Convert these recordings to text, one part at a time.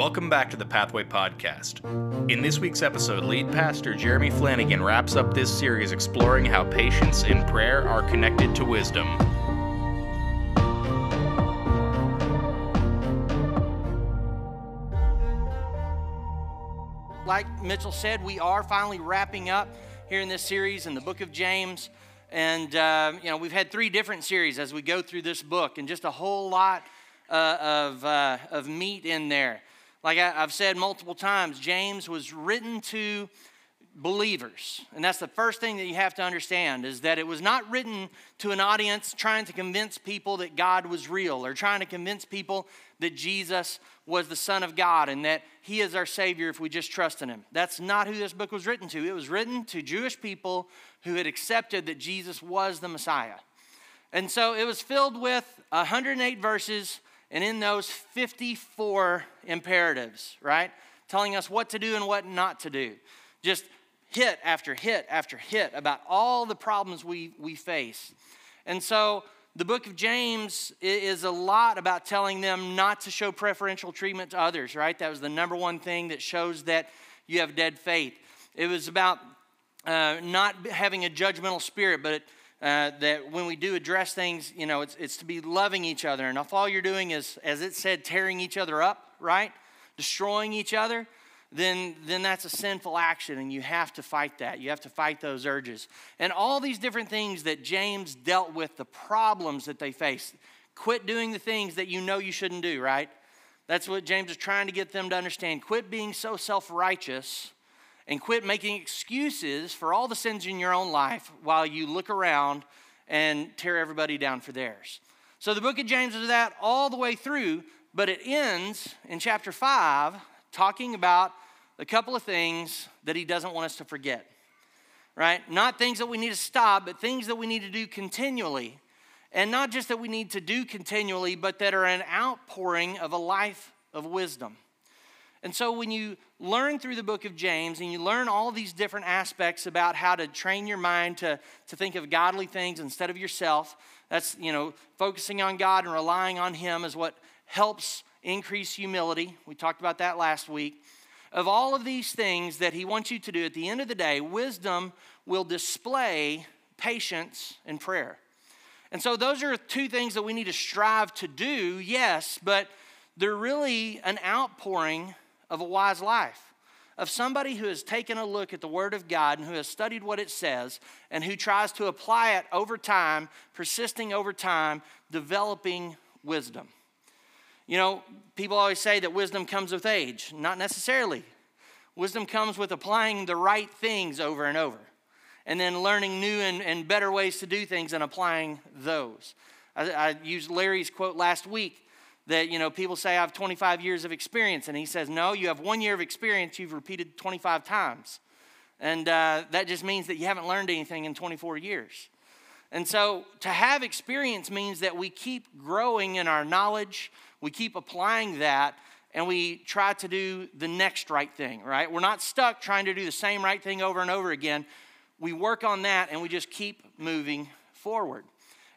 Welcome back to the Pathway Podcast. In this week's episode, lead pastor Jeremy Flanagan wraps up this series exploring how patience and prayer are connected to wisdom. Like Mitchell said, we are finally wrapping up here in this series in the book of James. And, uh, you know, we've had three different series as we go through this book, and just a whole lot uh, of, uh, of meat in there. Like I, have said multiple times, James was written to believers. And that's the first thing that you have to understand is that it was not written to an audience trying to convince people that God was real or trying to convince people that Jesus was the Son of God and that He is our Savior if we just trust in Him. That's not who this book was written to. It was written to Jewish people who had accepted that Jesus was the Messiah. And so it was filled with 108 verses and in those 54 imperatives, right? Telling us what to do and what not to do. Just hit after hit after hit about all the problems we, we face. And so the book of James is a lot about telling them not to show preferential treatment to others, right? That was the number one thing that shows that you have dead faith. It was about uh, not having a judgmental spirit, but uh, that when we do address things, you know, it's, it's to be loving each other. And if all you're doing is, as it said, tearing each other up, right? Destroying each other, then, then that's a sinful action, and you have to fight that. You have to fight those urges. And all these different things that James dealt with, the problems that they faced. Quit doing the things that you know you shouldn't do, right? That's what James is trying to get them to understand. Quit being so self righteous and quit making excuses for all the sins in your own life while you look around and tear everybody down for theirs. So the book of James is that all the way through, but it ends in chapter 5 talking about a couple of things that he doesn't want us to forget. Right? Not things that we need to stop, but things that we need to do continually. And not just that we need to do continually, but that are an outpouring of a life of wisdom. And so when you learn through the book of James and you learn all these different aspects about how to train your mind to, to think of godly things instead of yourself, that's, you know, focusing on God and relying on Him is what helps increase humility. We talked about that last week. Of all of these things that He wants you to do, at the end of the day, wisdom will display patience and prayer. And so those are two things that we need to strive to do, yes, but they're really an outpouring of a wise life, of somebody who has taken a look at the Word of God and who has studied what it says and who tries to apply it over time, persisting over time, developing wisdom. You know, people always say that wisdom comes with age. Not necessarily. Wisdom comes with applying the right things over and over and then learning new and, and better ways to do things and applying those. I, I used Larry's quote last week that, you know, people say I have 25 years of experience. And he says, no, you have one year of experience you've repeated 25 times. And uh, that just means that you haven't learned anything in 24 years. And so to have experience means that we keep growing in our knowledge, we keep applying that, and we try to do the next right thing, right? We're not stuck trying to do the same right thing over and over again. We work on that and we just keep moving forward.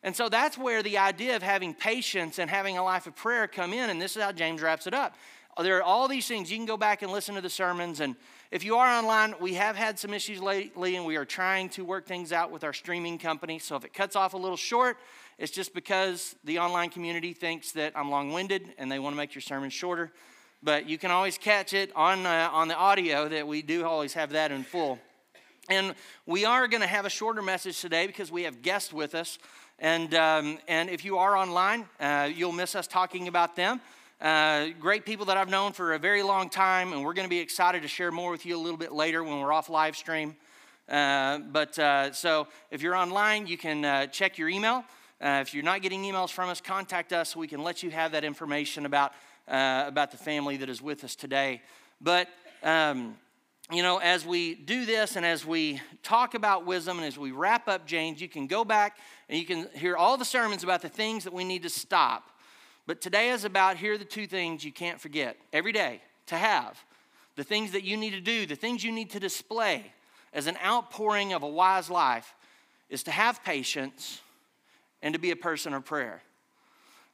And so that's where the idea of having patience and having a life of prayer come in. And this is how James wraps it up. There are all these things. You can go back and listen to the sermons. And if you are online, we have had some issues lately, and we are trying to work things out with our streaming company. So if it cuts off a little short, it's just because the online community thinks that I'm long winded and they want to make your sermon shorter. But you can always catch it on, uh, on the audio that we do always have that in full. And we are going to have a shorter message today because we have guests with us. And, um, and if you are online, uh, you'll miss us talking about them. Uh, great people that I've known for a very long time, and we're going to be excited to share more with you a little bit later when we're off live stream. Uh, but uh, so if you're online, you can uh, check your email. Uh, if you're not getting emails from us, contact us we can let you have that information about, about the family that is with us today. But um, you know, as we do this and as we talk about wisdom and as we wrap up James, you can go back and you can hear all the sermons about the things that we need to stop. But today is about here are the two things you can't forget every day to have the things that you need to do, the things you need to display as an outpouring of a wise life is to have patience and to be a person of prayer.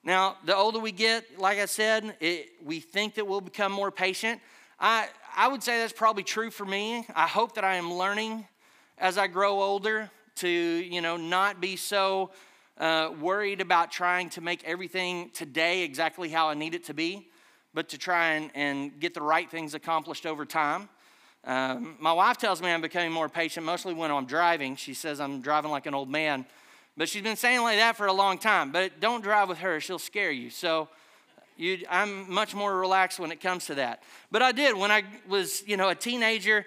Now, the older we get, like I said, it, we think that we'll become more patient. I, I would say that's probably true for me. I hope that I am learning as I grow older to, you know, not be so uh, worried about trying to make everything today exactly how I need it to be, but to try and, and get the right things accomplished over time. Um, my wife tells me I'm becoming more patient, mostly when I'm driving. She says I'm driving like an old man. But she's been saying like that for a long time. But don't drive with her, she'll scare you. So you, I'm much more relaxed when it comes to that. But I did when I was, you know, a teenager,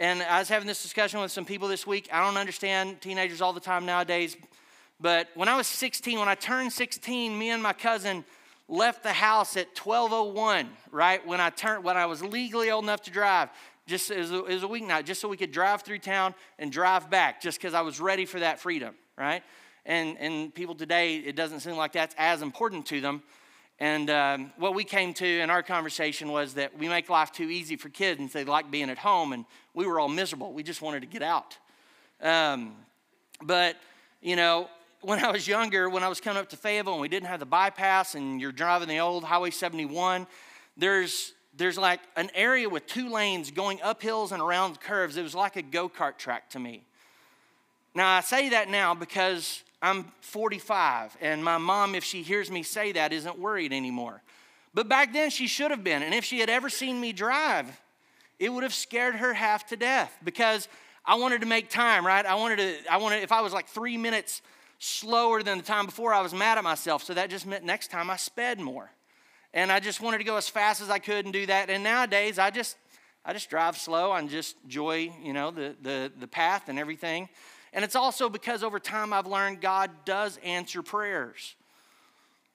and I was having this discussion with some people this week. I don't understand teenagers all the time nowadays. But when I was 16, when I turned 16, me and my cousin left the house at 1201, right? When I turned, when I was legally old enough to drive just as a, as a weeknight, just so we could drive through town and drive back, just because I was ready for that freedom, right? And, and people today, it doesn't seem like that's as important to them. And um, what we came to in our conversation was that we make life too easy for kids and they like being at home, and we were all miserable. We just wanted to get out. Um, but, you know, when I was younger, when I was coming up to Fayetteville and we didn't have the bypass and you're driving the old Highway 71, there's, there's like an area with two lanes going up hills and around curves. It was like a go kart track to me. Now, I say that now because I'm 45, and my mom, if she hears me say that, isn't worried anymore. But back then, she should have been. And if she had ever seen me drive, it would have scared her half to death because I wanted to make time, right? I wanted to, I wanted, if I was like three minutes slower than the time before, I was mad at myself. So that just meant next time I sped more. And I just wanted to go as fast as I could and do that. And nowadays, I just, I just drive slow and just enjoy, you know, the, the, the path and everything. And it's also because over time I've learned God does answer prayers.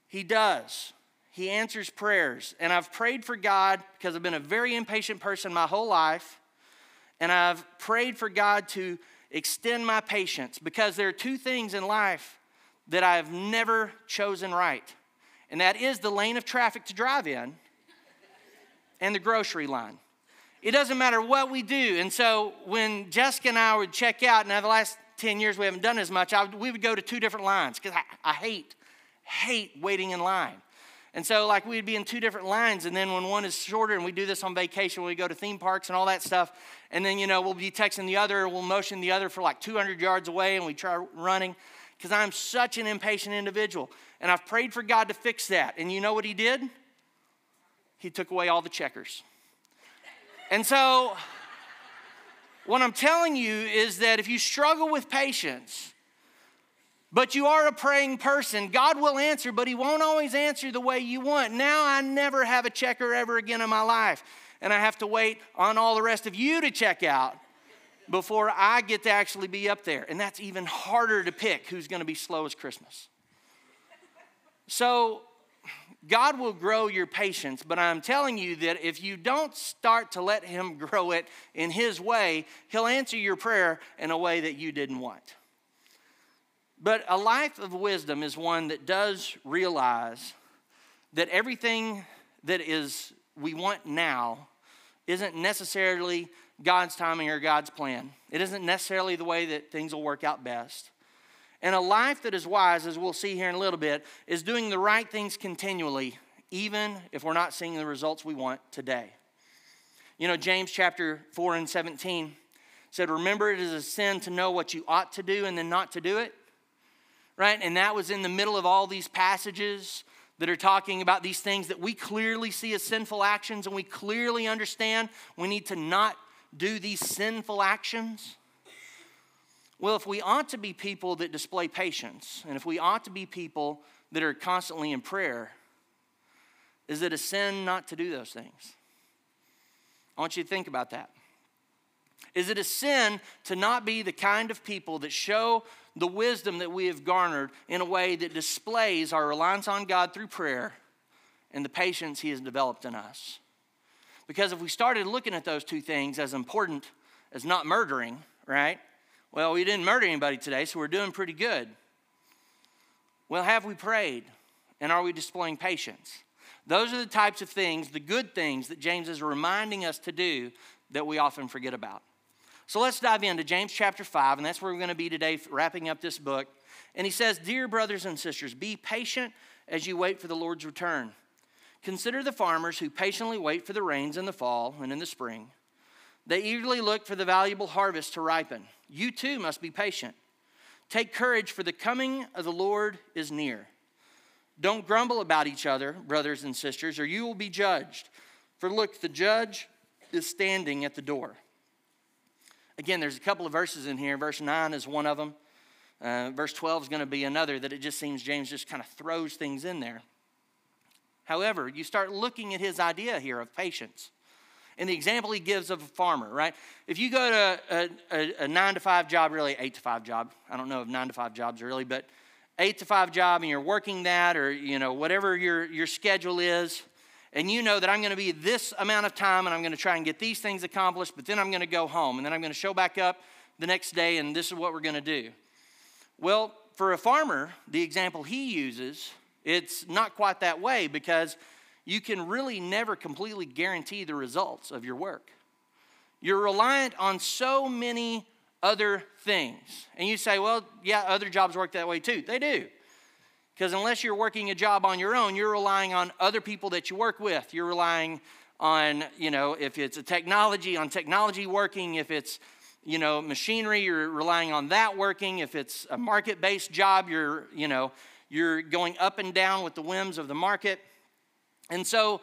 He does. He answers prayers. And I've prayed for God because I've been a very impatient person my whole life. And I've prayed for God to extend my patience because there are two things in life that I've never chosen right. And that is the lane of traffic to drive in and the grocery line. It doesn't matter what we do. And so when Jessica and I would check out, now the last 10 years we haven't done as much, would, we would go to two different lines because I, I hate, hate waiting in line. And so, like, we'd be in two different lines, and then when one is shorter, and we do this on vacation, we go to theme parks and all that stuff, and then, you know, we'll be texting the other, we'll motion the other for like 200 yards away, and we try running, because I'm such an impatient individual. And I've prayed for God to fix that. And you know what He did? He took away all the checkers. And so, what I'm telling you is that if you struggle with patience, but you are a praying person, God will answer, but He won't always answer the way you want. Now I never have a checker ever again in my life, and I have to wait on all the rest of you to check out before I get to actually be up there. And that's even harder to pick who's going to be slow as Christmas. So God will grow your patience, but I'm telling you that if you don't start to let Him grow it in His way, He'll answer your prayer in a way that you didn't want. But a life of wisdom is one that does realize that everything that is we want now isn't necessarily God's timing or God's plan. It isn't necessarily the way that things will work out best. And a life that is wise, as we'll see here in a little bit, is doing the right things continually, even if we're not seeing the results we want today. You know, James chapter 4 and 17 said, Remember, it is a sin to know what you ought to do and then not to do it. Right? And that was in the middle of all these passages that are talking about these things that we clearly see as sinful actions and we clearly understand we need to not do these sinful actions. Well, if we ought to be people that display patience, and if we ought to be people that are constantly in prayer, is it a sin not to do those things? I want you to think about that. Is it a sin to not be the kind of people that show the wisdom that we have garnered in a way that displays our reliance on God through prayer and the patience He has developed in us? Because if we started looking at those two things as important as not murdering, right? Well, we didn't murder anybody today, so we're doing pretty good. Well, have we prayed? And are we displaying patience? Those are the types of things, the good things that James is reminding us to do that we often forget about. So let's dive into James chapter 5, and that's where we're going to be today, wrapping up this book. And he says, Dear brothers and sisters, be patient as you wait for the Lord's return. Consider the farmers who patiently wait for the rains in the fall and in the spring. They eagerly look for the valuable harvest to ripen. You too must be patient. Take courage, for the coming of the Lord is near. Don't grumble about each other, brothers and sisters, or you will be judged. For look, the judge is standing at the door. Again, there's a couple of verses in here. Verse 9 is one of them. Uh, verse 12 is going to be another that it just seems James just kind of throws things in there. However, you start looking at his idea here of patience. And the example he gives of a farmer, right? If you go to a, a, a, nine to five job, really eight to five job, I don't know if nine to five jobs really, but eight to five job and you're working that or, you know, whatever your, your schedule is, and you know that I'm going to be this amount of time and I'm going to try and get these things accomplished, but then I'm going to go home and then I'm going to show back up the next day and this is what we're going to do. Well, for a farmer, the example he uses, it's not quite that way because you can really never completely guarantee the results of your work. You're reliant on so many other things. And you say, well, yeah, other jobs work that way too. They do. Because unless you're working a job on your own, you're relying on other people that you work with. You're relying on, you know, if it's a technology, on technology working. If it's, you know, machinery, you're relying on that working. If it's a market based job, you're, you know, you're going up and down with the whims of the market. And so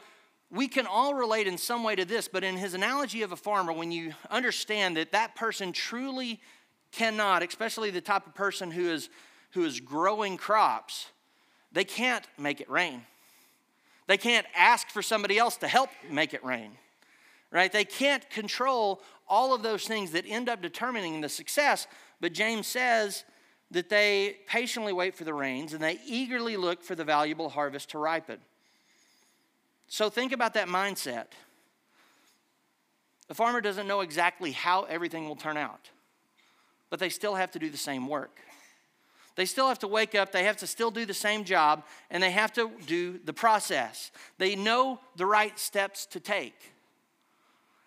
we can all relate in some way to this, but in his analogy of a farmer, when you understand that that person truly cannot, especially the type of person who is, who is growing crops, they can't make it rain. They can't ask for somebody else to help make it rain, right? They can't control all of those things that end up determining the success. But James says that they patiently wait for the rains and they eagerly look for the valuable harvest to ripen. So think about that mindset. The farmer doesn't know exactly how everything will turn out, but they still have to do the same work. They still have to wake up, they have to still do the same job, and they have to do the process. They know the right steps to take.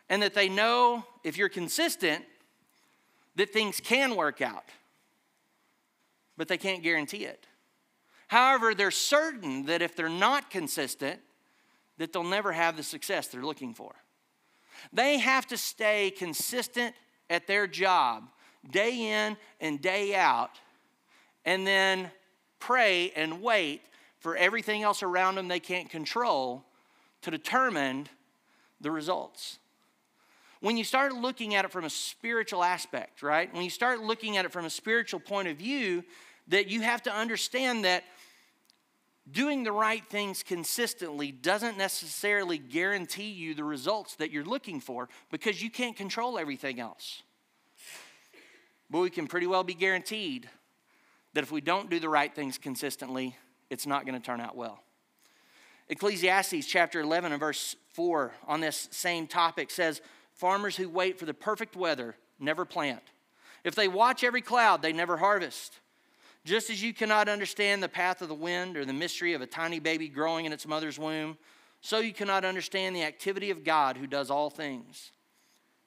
And that they know if you're consistent, that things can work out, but they can't guarantee it. However, they're certain that if they're not consistent, that they'll never have the success they're looking for. They have to stay consistent at their job day in and day out, and then pray and wait for everything else around them they can't control to determine the results. When you start looking at it from a spiritual aspect, right? When you start looking at it from a spiritual point of view, that you have to understand that doing the right things consistently doesn't necessarily guarantee you the results that you're looking for because you can't control everything else. But we can pretty well be guaranteed that if we don't do the right things consistently, it's not going to turn out well. Ecclesiastes chapter 11 and verse 4 on this same topic says, Farmers who wait for the perfect weather never plant. If they watch every cloud, they never harvest. Just as you cannot understand the path of the wind or the mystery of a tiny baby growing in its mother's womb, so you cannot understand the activity of God who does all things.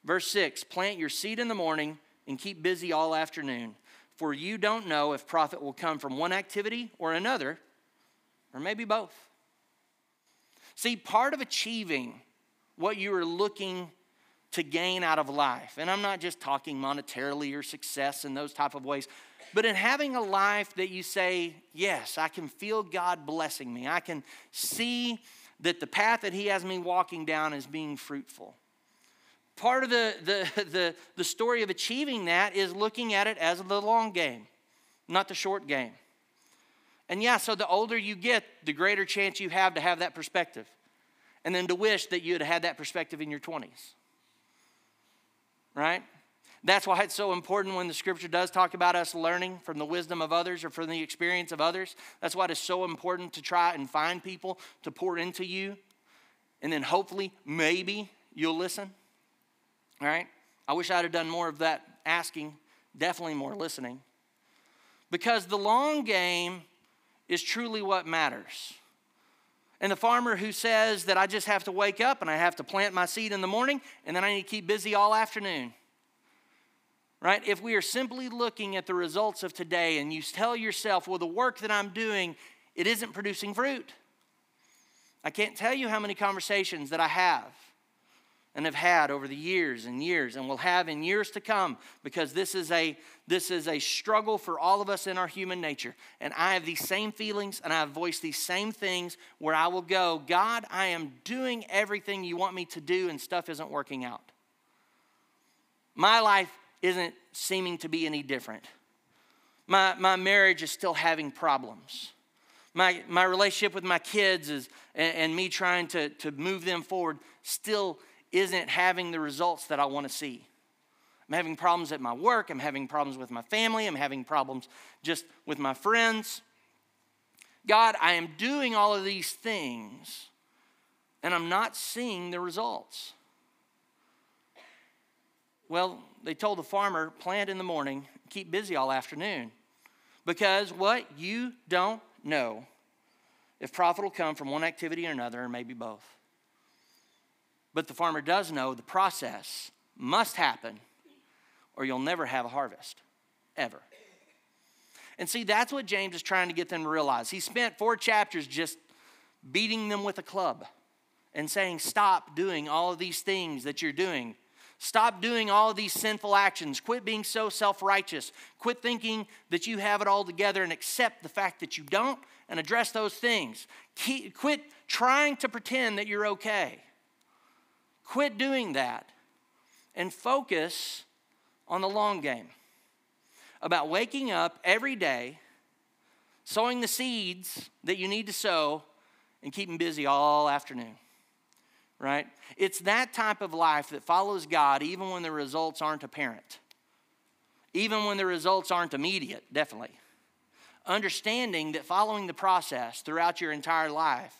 Verse 6 Plant your seed in the morning and keep busy all afternoon, for you don't know if profit will come from one activity or another, or maybe both. See, part of achieving what you are looking to gain out of life, and I'm not just talking monetarily or success in those type of ways, but in having a life that you say, yes, I can feel God blessing me, I can see that the path that He has me walking down is being fruitful. Part of the, the, the, the story of achieving that is looking at it as the long game, not the short game. And yeah, so the older you get, the greater chance you have to have that perspective. And then to wish that you had had that perspective in your 20s. Right? That's why it's so important when the scripture does talk about us learning from the wisdom of others or from the experience of others. That's why it is so important to try and find people to pour into you. And then hopefully, maybe you'll listen. All right? I wish I'd have done more of that asking, definitely more listening. Because the long game is truly what matters. And the farmer who says that I just have to wake up and I have to plant my seed in the morning and then I need to keep busy all afternoon right? If we are simply looking at the results of today and you tell yourself, well, the work that I'm doing it isn't producing fruit. I can't tell you how many conversations that I have and have had over the years and years and will have in years to come because this is a this is a struggle for all of us in our human nature. And i have these same feelings and i have voiced these same things where i will go god i am doing everything you want me to do and stuff isn't working out. My life isn't seeming to be any different. My, my marriage is still having problems. My, my relationship with my kids is and, and me trying to, to move them forward still isn't having the results that I want to see. I'm having problems at my work. I'm having problems with my family. I'm having problems just with my friends. God, I am doing all of these things and I'm not seeing the results. Well, they told the farmer, plant in the morning, keep busy all afternoon. Because what? You don't know if profit will come from one activity or another, or maybe both. But the farmer does know the process must happen or you'll never have a harvest, ever. And see, that's what James is trying to get them to realize. He spent four chapters just beating them with a club and saying, Stop doing all of these things that you're doing. Stop doing all of these sinful actions. Quit being so self righteous. Quit thinking that you have it all together and accept the fact that you don't and address those things. Keep, quit trying to pretend that you're okay. Quit doing that and focus on the long game about waking up every day, sowing the seeds that you need to sow, and keeping busy all afternoon. Right? It's that type of life that follows God even when the results aren't apparent, even when the results aren't immediate, definitely. Understanding that following the process throughout your entire life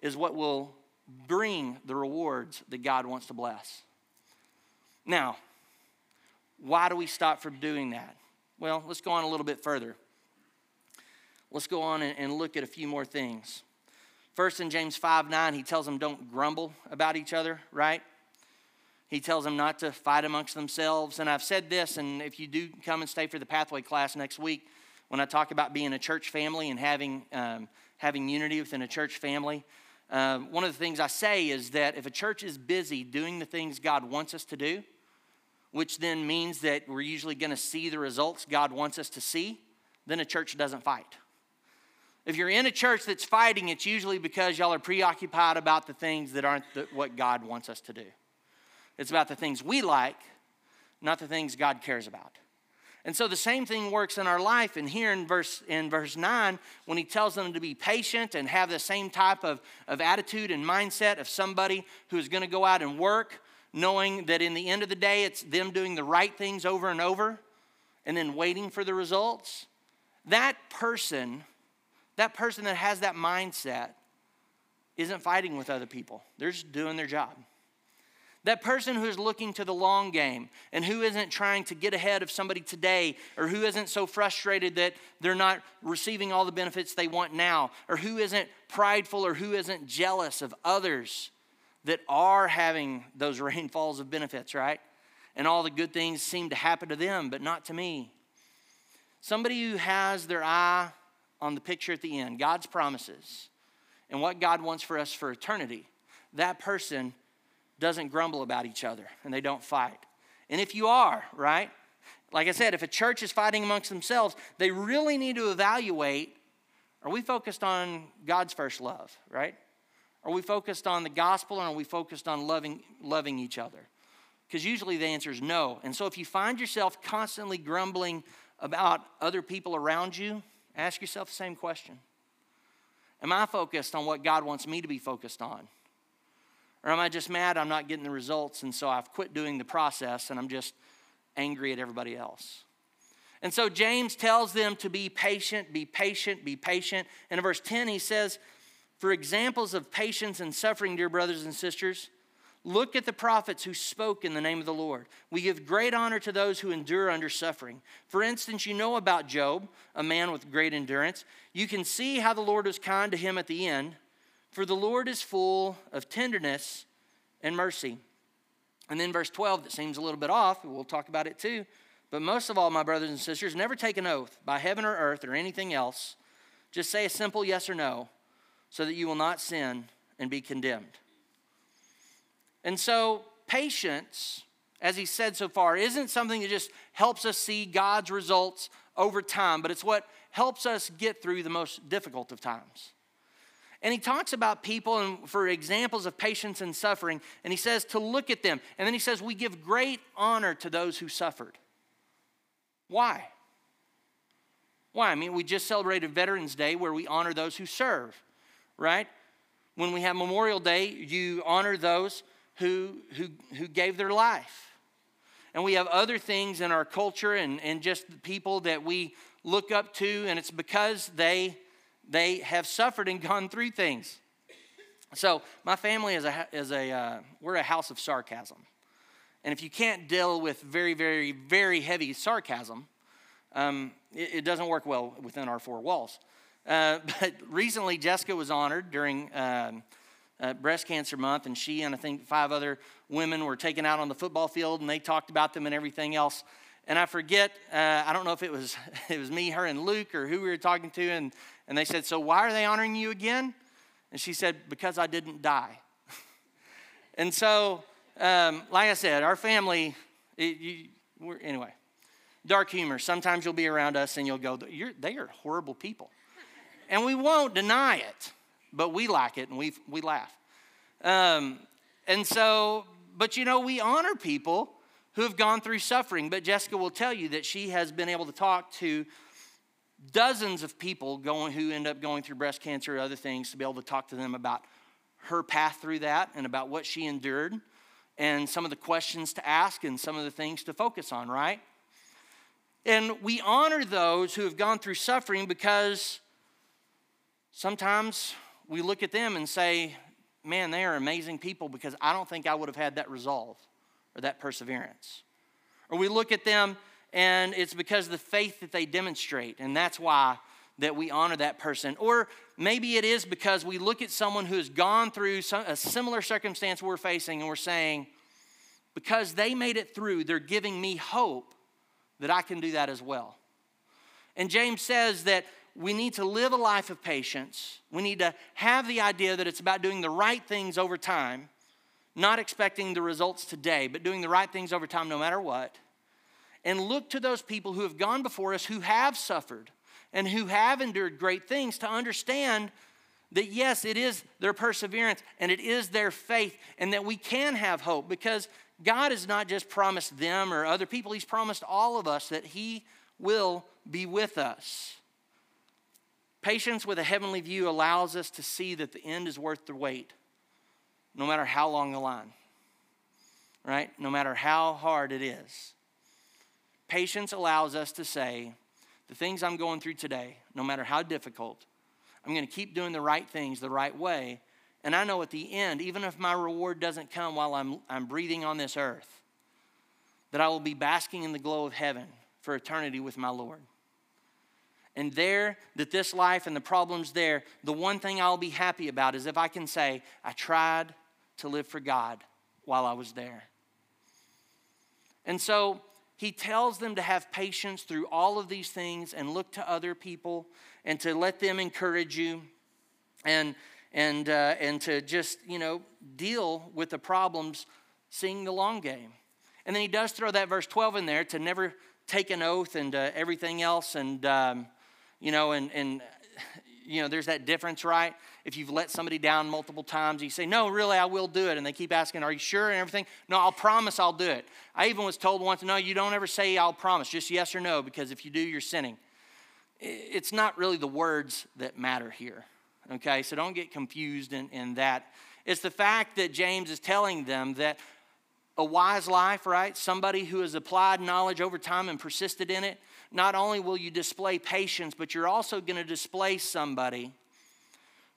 is what will bring the rewards that God wants to bless. Now, why do we stop from doing that? Well, let's go on a little bit further. Let's go on and, look at a few more things. First, in James 5 9, he tells them don't grumble about each other, right? He tells them not to fight amongst themselves. And I've said this, and if you do come and stay for the pathway class next week, when I talk about being a church family and having, um, having unity within a church family, um, one of the things I say is that if a church is busy doing the things God wants us to do, which then means that we're usually going to see the results God wants us to see, then a church doesn't fight. If you're in a church that's fighting, it's usually because y'all are preoccupied about the things that aren't the, what God wants us to do. It's about the things we like, not the things God cares about. And so the same thing works in our life. And here in verse, in verse 9, when he tells them to be patient and have the same type of, of attitude and mindset of somebody who's going to go out and work, knowing that in the end of the day, it's them doing the right things over and over and then waiting for the results. That person, that person that has that mindset, isn't fighting with other people. They're just doing their job. That person who's looking to the long game and who isn't trying to get ahead of somebody today or who isn't so frustrated that they're not receiving all the benefits they want now or who isn't prideful or who isn't jealous of others that are having those rainfalls of benefits, right? And all the good things seem to happen to them, but not to me. Somebody who has their eye on the picture at the end, God's promises, and what God wants for us for eternity, that person doesn't grumble about each other and they don't fight. And if you are, right? Like I said, if a church is fighting amongst themselves, they really need to evaluate are we focused on God's first love, right? Are we focused on the gospel and are we focused on loving, loving each other? Because usually the answer is no. And so if you find yourself constantly grumbling about other people around you, ask yourself the same question Am I focused on what God wants me to be focused on? Or am I just mad I'm not getting the results and so I've quit doing the process and I'm just angry at everybody else? And so James tells them to be patient, be patient, be patient. And in verse 10, he says, For examples of patience and suffering, dear brothers and sisters, look at the prophets who spoke in the name of the Lord. We give great honor to those who endure under suffering. For instance, you know about Job, a man with great endurance. You can see how the Lord was kind to him at the end. For the Lord is full of tenderness and mercy. And then verse 12, that seems a little bit off, we'll talk about it too. But most of all, my brothers and sisters, never take an oath by heaven or earth or anything else, Just say a simple yes or no so that you will not sin and be condemned. And so, patience, as he said so far, isn't something that just helps us see God's results over time, but it's what helps us get through the most difficult of times. And he talks about people and for examples of patience and suffering, and he says to look at them. And then he says, We give great honor to those who suffered. Why? Why? I mean, we just celebrated Veterans Day where we honor those who serve, right? When we have Memorial Day, you honor those who, who, who gave their life. And we have other things in our culture and, and just people that we look up to, and it's because they, they have suffered and gone through things. So, my family is a, is a uh, we're a house of sarcasm. And if you can't deal with very, very, very heavy sarcasm, um, it, it, doesn't work well within our four walls. Uh, but recently, Jessica was honored during um, uh, Breast Cancer Month, and she and I think five other women were taken out on the football field, and they talked about them and everything else. And I forget, uh, I don't know if it was it was me, her, and Luke, or who we were talking to, and and they said, "So why are they honoring you again?" And she said, "Because I didn't die." and so, um, like I said, our family, it, you, anyway dark humor. Sometimes you'll be around us and you'll go, they are horrible people. And we won't deny it, but we like it and we, we laugh. Um, and so, but you know, we honor people who have gone through suffering. But Jessica will tell you that she has been able to talk to dozens of people going, who end up going through breast cancer or other things to be able to talk to them about her path through that and about what she endured and some of the questions to ask and some of the things to focus on, right? And we honor those who have gone through suffering because sometimes we look at them and say, man, they are amazing people because I don't think I would have had that resolve or that perseverance. Or we look at them and it's because the faith that they demonstrate, and that's why that we honor that person. Or maybe it is because we look at someone who has gone through some, a similar circumstance we're facing and we're saying, because they made it through, they're giving me hope that I can do that as well. And James says that we need to live a life of patience. We need to have the idea that it's about doing the right things over time, not expecting the results today, but doing the right things over time no matter what. And look to those people who have gone before us who have suffered and who have endured great things to understand that yes, it is their perseverance and it is their faith, and that we can have hope because God has not just promised them or other people, He's promised all of us that He will be with us. Patience with a heavenly view allows us to see that the end is worth the wait, no matter how long the line, right? No matter how hard it is. Patience allows us to say, the things I'm going through today, no matter how difficult, I'm going to keep doing the right things the right way and I know at the end, even if my reward doesn't come while I'm, I'm breathing on this earth, that I will be basking in the glow of heaven for eternity with my Lord. And there, that this life and the problems there, the one thing I'll be happy about is if I can say, I tried to live for God while I was there. And so he tells them to have patience through all of these things and look to other people and to let them encourage you. And and, uh, and to just, you know, deal with the problems seeing the long game. And then he does throw that verse 12 in there to never take an oath and uh, everything else. And, um, you know, and, and, you know, there's that difference, right? If you've let somebody down multiple times, you say, No, really, I will do it. And they keep asking, Are you sure? And everything. No, I'll promise I'll do it. I even was told once, No, you don't ever say I'll promise, just yes or no, because if you do, you're sinning. It's not really the words that matter here okay? So don't get confused in, in that. It's the fact that James is telling them that a wise life, right? Somebody who has applied knowledge over time and persisted in it, not only will you display patience, but you're also going to display somebody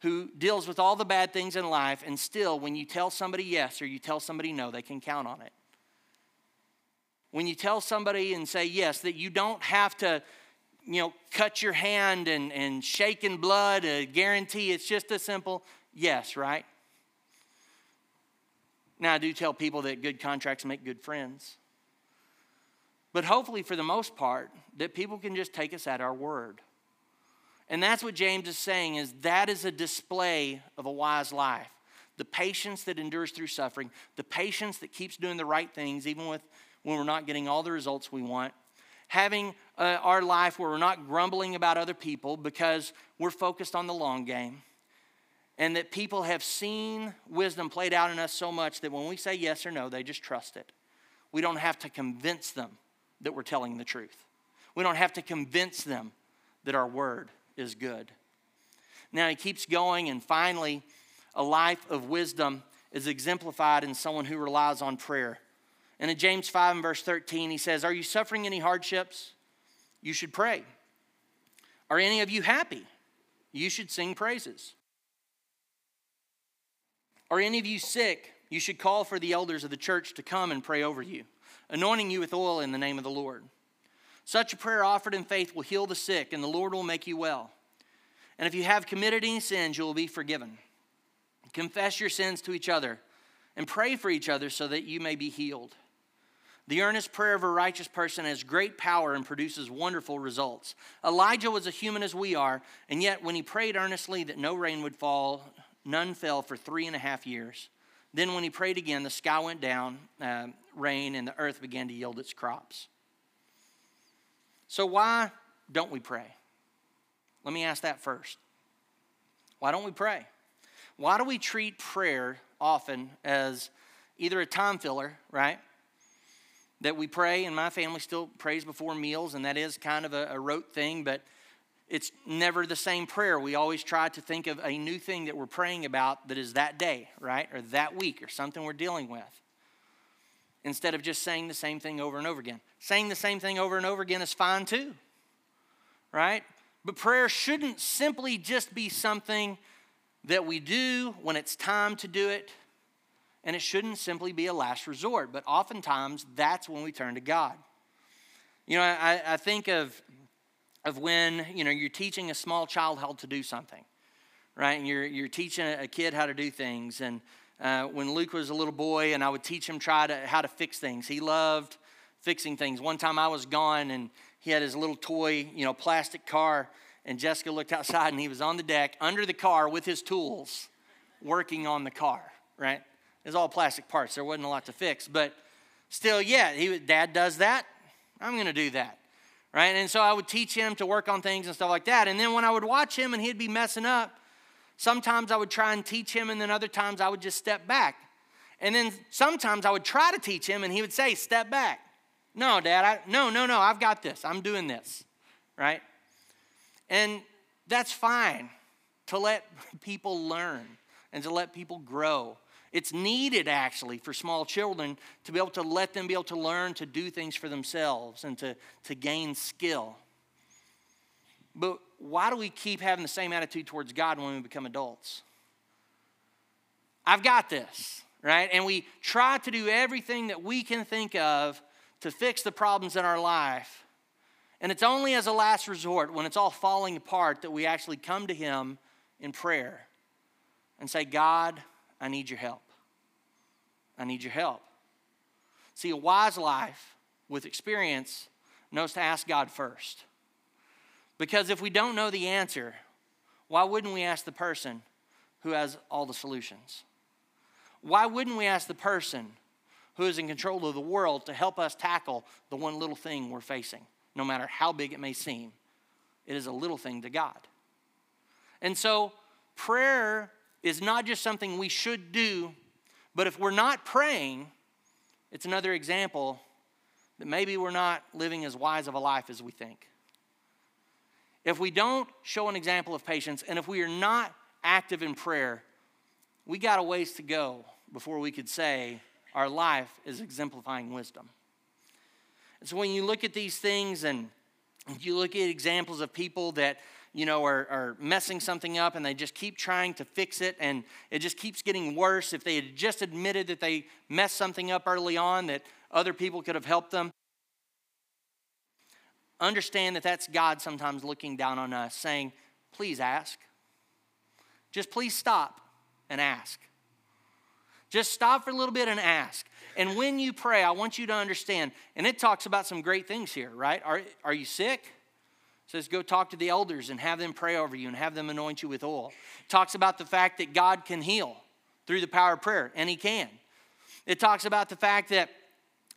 who deals with all the bad things in life, and still, when you tell somebody yes or you tell somebody no, they can count on it. When you tell somebody and say yes, that you don't have to you know, cut your hand and, and shake in blood, a guarantee. It's just a simple yes, right? Now, I do tell people that good contracts make good friends. But hopefully, for the most part, that people can just take us at our word. And that's what James is saying is that is a display of a wise life. The patience that endures through suffering, the patience that keeps doing the right things even with when we're not getting all the results we want. Having uh, our life where we're not grumbling about other people because we're focused on the long game. And that people have seen wisdom played out in us so much that when we say yes or no, they just trust it. We don't have to convince them that we're telling the truth. We don't have to convince them that our word is good. Now he keeps going, and finally, a life of wisdom is exemplified in someone who relies on prayer. And in James 5 and verse 13, he says, Are you suffering any hardships? You should pray. Are any of you happy? You should sing praises. Are any of you sick? You should call for the elders of the church to come and pray over you, anointing you with oil in the name of the Lord. Such a prayer offered in faith will heal the sick, and the Lord will make you well. And if you have committed any sins, you will be forgiven. Confess your sins to each other and pray for each other so that you may be healed. The earnest prayer of a righteous person has great power and produces wonderful results. Elijah was a human as we are, and yet when he prayed earnestly that no rain would fall, none fell for three and a half years. Then, when he prayed again, the sky went down, uh, rain, and the earth began to yield its crops. So, why don't we pray? Let me ask that first. Why don't we pray? Why do we treat prayer often as either a time filler, right? that we pray, and my family still prays before meals, and that is kind of a, a, rote thing, but it's never the same prayer. We always try to think of a new thing that we're praying about that is that day, right? Or that week, or something we're dealing with. Instead of just saying the same thing over and over again. Saying the same thing over and over again is fine too, right? But prayer shouldn't simply just be something that we do when it's time to do it and it shouldn't simply be a last resort, but oftentimes that's when we turn to God. You know, I, I think of, of when, you know, you're teaching a small child how to do something, right? And you're, you're teaching a kid how to do things. And uh, when Luke was a little boy and I would teach him try to, how to fix things, he loved fixing things. One time I was gone and he had his little toy, you know, plastic car, and Jessica looked outside and he was on the deck under the car with his tools working on the car, right? It's all plastic parts. There wasn't a lot to fix. But still, yeah, he, dad does that. I'm going to do that. Right? And so I would teach him to work on things and stuff like that. And then when I would watch him and he'd be messing up, sometimes I would try and teach him, and then other times I would just step back. And then sometimes I would try to teach him, and he would say, Step back. No, Dad, I, no, no, no, I've got this. I'm doing this. Right? And that's fine to let people learn and to let people grow it's needed actually for small children to be able to let them be able to learn to do things for themselves and to, to gain skill. But why do we keep having the same attitude towards God when we become adults? I've got this, right? And we try to do everything that we can think of to fix the problems in our life. And it's only as a last resort, when it's all falling apart, that we actually come to Him in prayer and say, God, I need your help. I need your help. See, a wise life with experience knows to ask God first. Because if we don't know the answer, why wouldn't we ask the person who has all the solutions? Why wouldn't we ask the person who is in control of the world to help us tackle the one little thing we're facing, no matter how big it may seem? It is a little thing to God. And so, prayer is not just something we should do, but if we're not praying, it's another example that maybe we're not living as wise of a life as we think. If we don't show an example of patience, and if we are not active in prayer, we got a ways to go before we could say our life is exemplifying wisdom. And so when you look at these things and you look at examples of people that you know, are, are messing something up and they just keep trying to fix it and it just keeps getting worse. If they had just admitted that they messed something up early on, that other people could have helped them, understand that that's God sometimes looking down on us saying, please ask. Just please stop and ask. Just stop for a little bit and ask. And when you pray, I want you to understand, and it talks about some great things here, right? Are, are you sick? It says go talk to the elders and have them pray over you and have them anoint you with oil. It talks about the fact that God can heal through the power of prayer, and He can. It talks about the fact that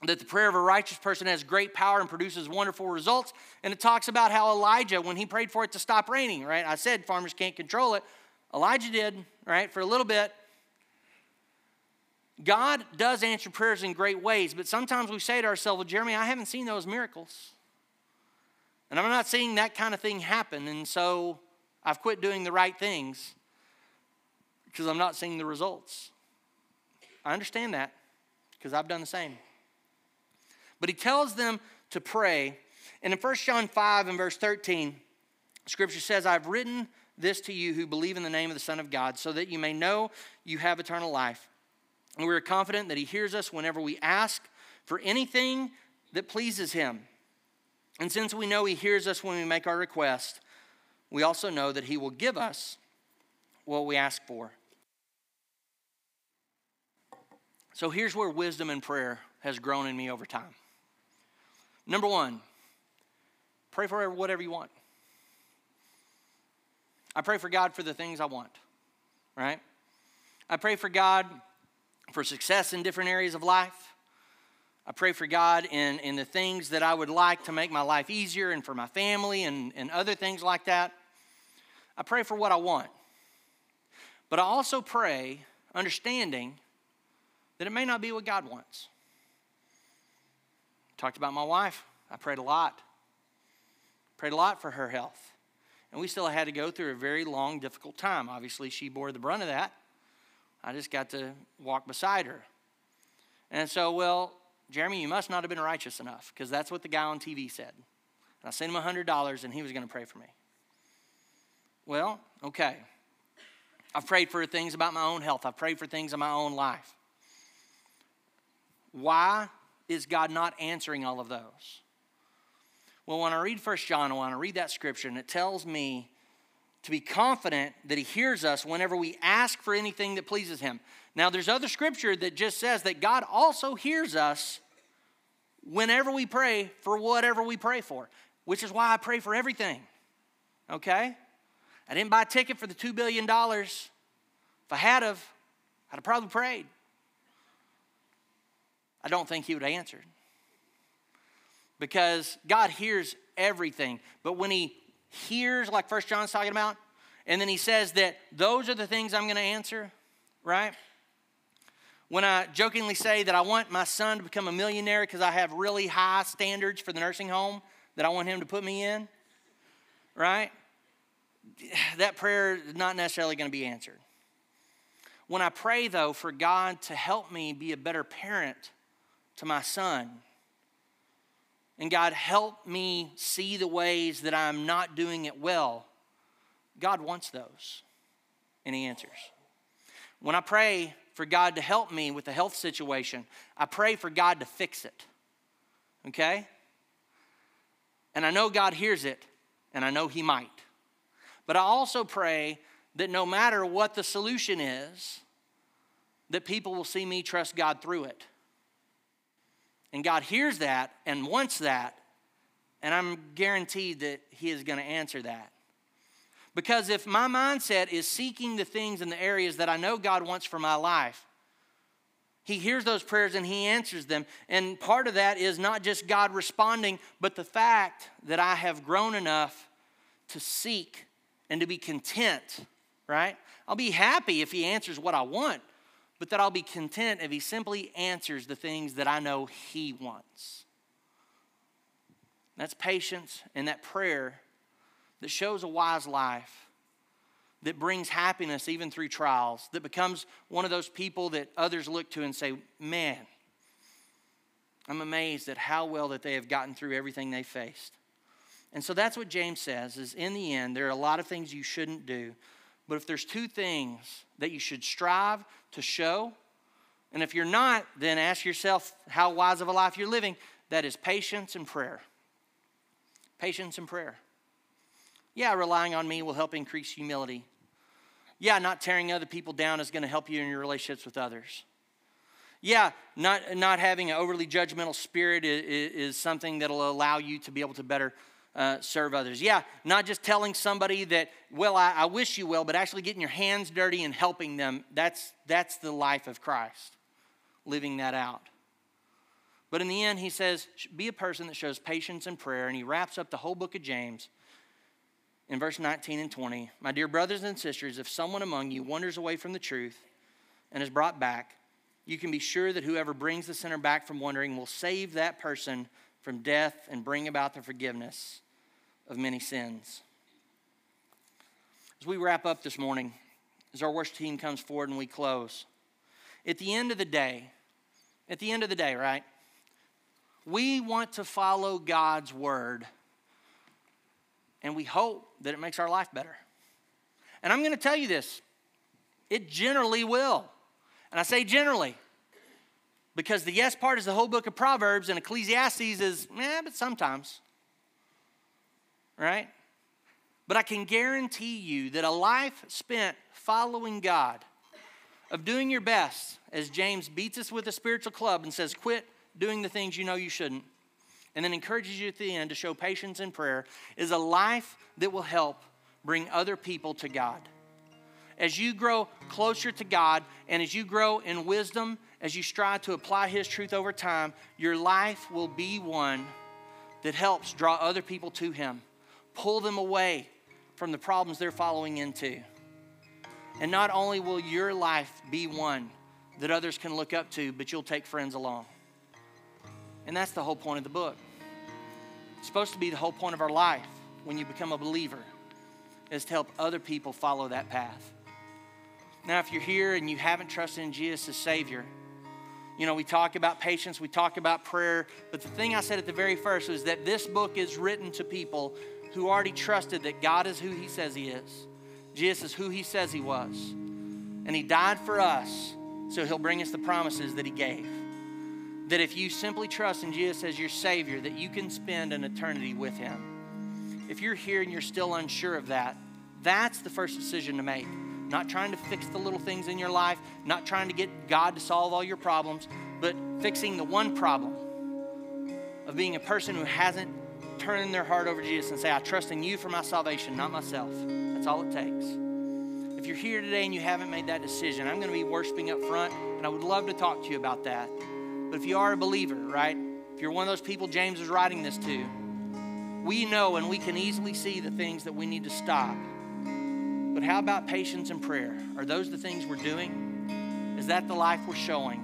that the prayer of a righteous person has great power and produces wonderful results. And it talks about how Elijah, when he prayed for it to stop raining, right? I said farmers can't control it. Elijah did, right, for a little bit. God does answer prayers in great ways, but sometimes we say to ourselves, well, Jeremy, I haven't seen those miracles. And I'm not seeing that kind of thing happen, and so I've quit doing the right things because I'm not seeing the results. I understand that because I've done the same. But he tells them to pray. And in 1 John 5 and verse 13, scripture says, I've written this to you who believe in the name of the Son of God, so that you may know you have eternal life. And we are confident that He hears us whenever we ask for anything that pleases Him. And since we know He hears us when we make our request, we also know that He will give us what we ask for. So here's where wisdom and prayer has grown in me over time. Number one, pray for whatever you want. I pray for God for the things I want, right? I pray for God for success in different areas of life. I pray for God in, in the things that I would like to make my life easier and for my family and, and other things like that. I pray for what I want. But I also pray, understanding that it may not be what God wants. Talked about my wife. I prayed a lot. Prayed a lot for her health. And we still had to go through a very long, difficult time. Obviously, she bore the brunt of that. I just got to walk beside her. And so, well, Jeremy, you must not have been righteous enough because that's what the guy on TV said. And I sent him $100 and he was going to pray for me. Well, okay. I've prayed for things about my own health, I've prayed for things in my own life. Why is God not answering all of those? Well, when I read First John, when I read that scripture, and it tells me to be confident that He hears us whenever we ask for anything that pleases Him. Now, there's other scripture that just says that God also hears us whenever we pray for whatever we pray for, which is why I pray for everything. Okay? I didn't buy a ticket for the $2 billion. If I had of, I'd have probably prayed. I don't think he would have answered because God hears everything. But when He hears, like First John's talking about, and then He says that those are the things I'm going to answer, right? When I jokingly say that I want my son to become a millionaire because I have really high standards for the nursing home that I want him to put me in, right? That prayer is not necessarily going to be answered. When I pray, though, for God to help me be a better parent to my son, and God, help me see the ways that I'm not doing it well. God wants those, and He answers. When I pray for God to help me with the health situation, I pray for God to fix it. Okay? And I know God hears it, and I know He might. But I also pray that no matter what the solution is, that people will see me trust God through it. And God hears that and wants that, and I'm guaranteed that He is going to answer that. Because if my mindset is seeking the things in the areas that I know God wants for my life, He hears those prayers and He answers them. And part of that is not just God responding, but the fact that I have grown enough to seek and to be content, right? I'll be happy if He answers what I want, but that I'll be content if He simply answers the things that I know He wants. That's patience and that prayer that shows a wise life, that brings happiness even through trials, that becomes one of those people that others look to and say, Man, I'm amazed at how well that they have gotten through everything they faced. And so that's what James says is in the end, there are a lot of things you shouldn't do, but if there's two things that you should strive to show, and if you're not, then ask yourself how wise of a life you're living. That is patience and prayer. Patience and prayer. Yeah, relying on me will help increase humility. Yeah, not tearing other people down is going to help you in your relationships with others. Yeah, not, not having an overly judgmental spirit is, is something that will allow you to be able to better uh, serve others. Yeah, not just telling somebody that, well, I, I wish you well, but actually getting your hands dirty and helping them. That's, that's the life of Christ, living that out. But in the end, he says, be a person that shows patience and prayer. And he wraps up the whole book of James in verse 19 and 20. My dear brothers and sisters, if someone among you wanders away from the truth and is brought back, you can be sure that whoever brings the sinner back from wandering will save that person from death and bring about the forgiveness of many sins. As we wrap up this morning, as our worship team comes forward and we close, at the end of the day, at the end of the day, right? We want to follow God's word, and we hope that it makes our life better. And I'm going to tell you this it generally will. And I say generally because the yes part is the whole book of Proverbs, and Ecclesiastes is, eh, but sometimes. Right? But I can guarantee you that a life spent following God, of doing your best, as James beats us with a spiritual club and says, quit doing the things you know you shouldn't, and then encourages you at the end to show patience and prayer, is a life that will help bring other people to God. As you grow closer to God and as you grow in wisdom, as you strive to apply His truth over time, your life will be one that helps draw other people to Him, pull them away from the problems they're following into. And not only will your life be one that others can look up to, but you'll take friends along. And that's the whole point of the book. It's supposed to be the whole point of our life when you become a believer, is to help other people follow that path. Now, if you're here and you haven't trusted in Jesus as Savior, you know, we talk about patience, we talk about prayer, but the thing I said at the very first was that this book is written to people who already trusted that God is who He says He is. Jesus is who He says He was. And He died for us, so He'll bring us the promises that He gave that if you simply trust in Jesus as your Savior, that you can spend an eternity with Him. If you're here and you're still unsure of that, that's the first decision to make. Not trying to fix the little things in your life, not trying to get God to solve all your problems, but fixing the one problem of being a person who hasn't turned their heart over to Jesus and say, I trust in you for my salvation, not myself. That's all it takes. If you're here today and you haven't made that decision, I'm going to be worshiping up front, and I would love to talk to you about that. But if you are a believer, right? If you're one of those people James is writing this to, we know and we can easily see the things that we need to stop. But how about patience and prayer? Are those the things we're doing? Is that the life we're showing?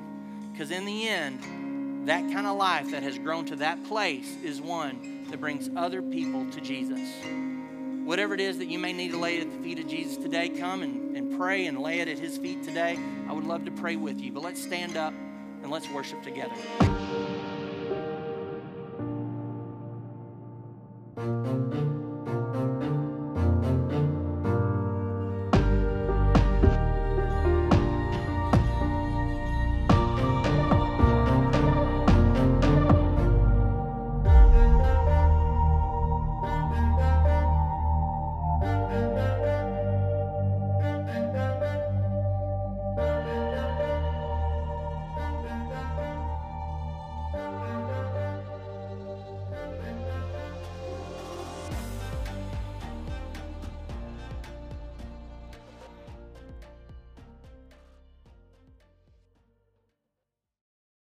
Because in the end, that kind of life that has grown to that place is one that brings other people to Jesus. Whatever it is that you may need to lay at the feet of Jesus today, come and, and pray and lay it at his feet today. I would love to pray with you. But let's stand up and let's worship together.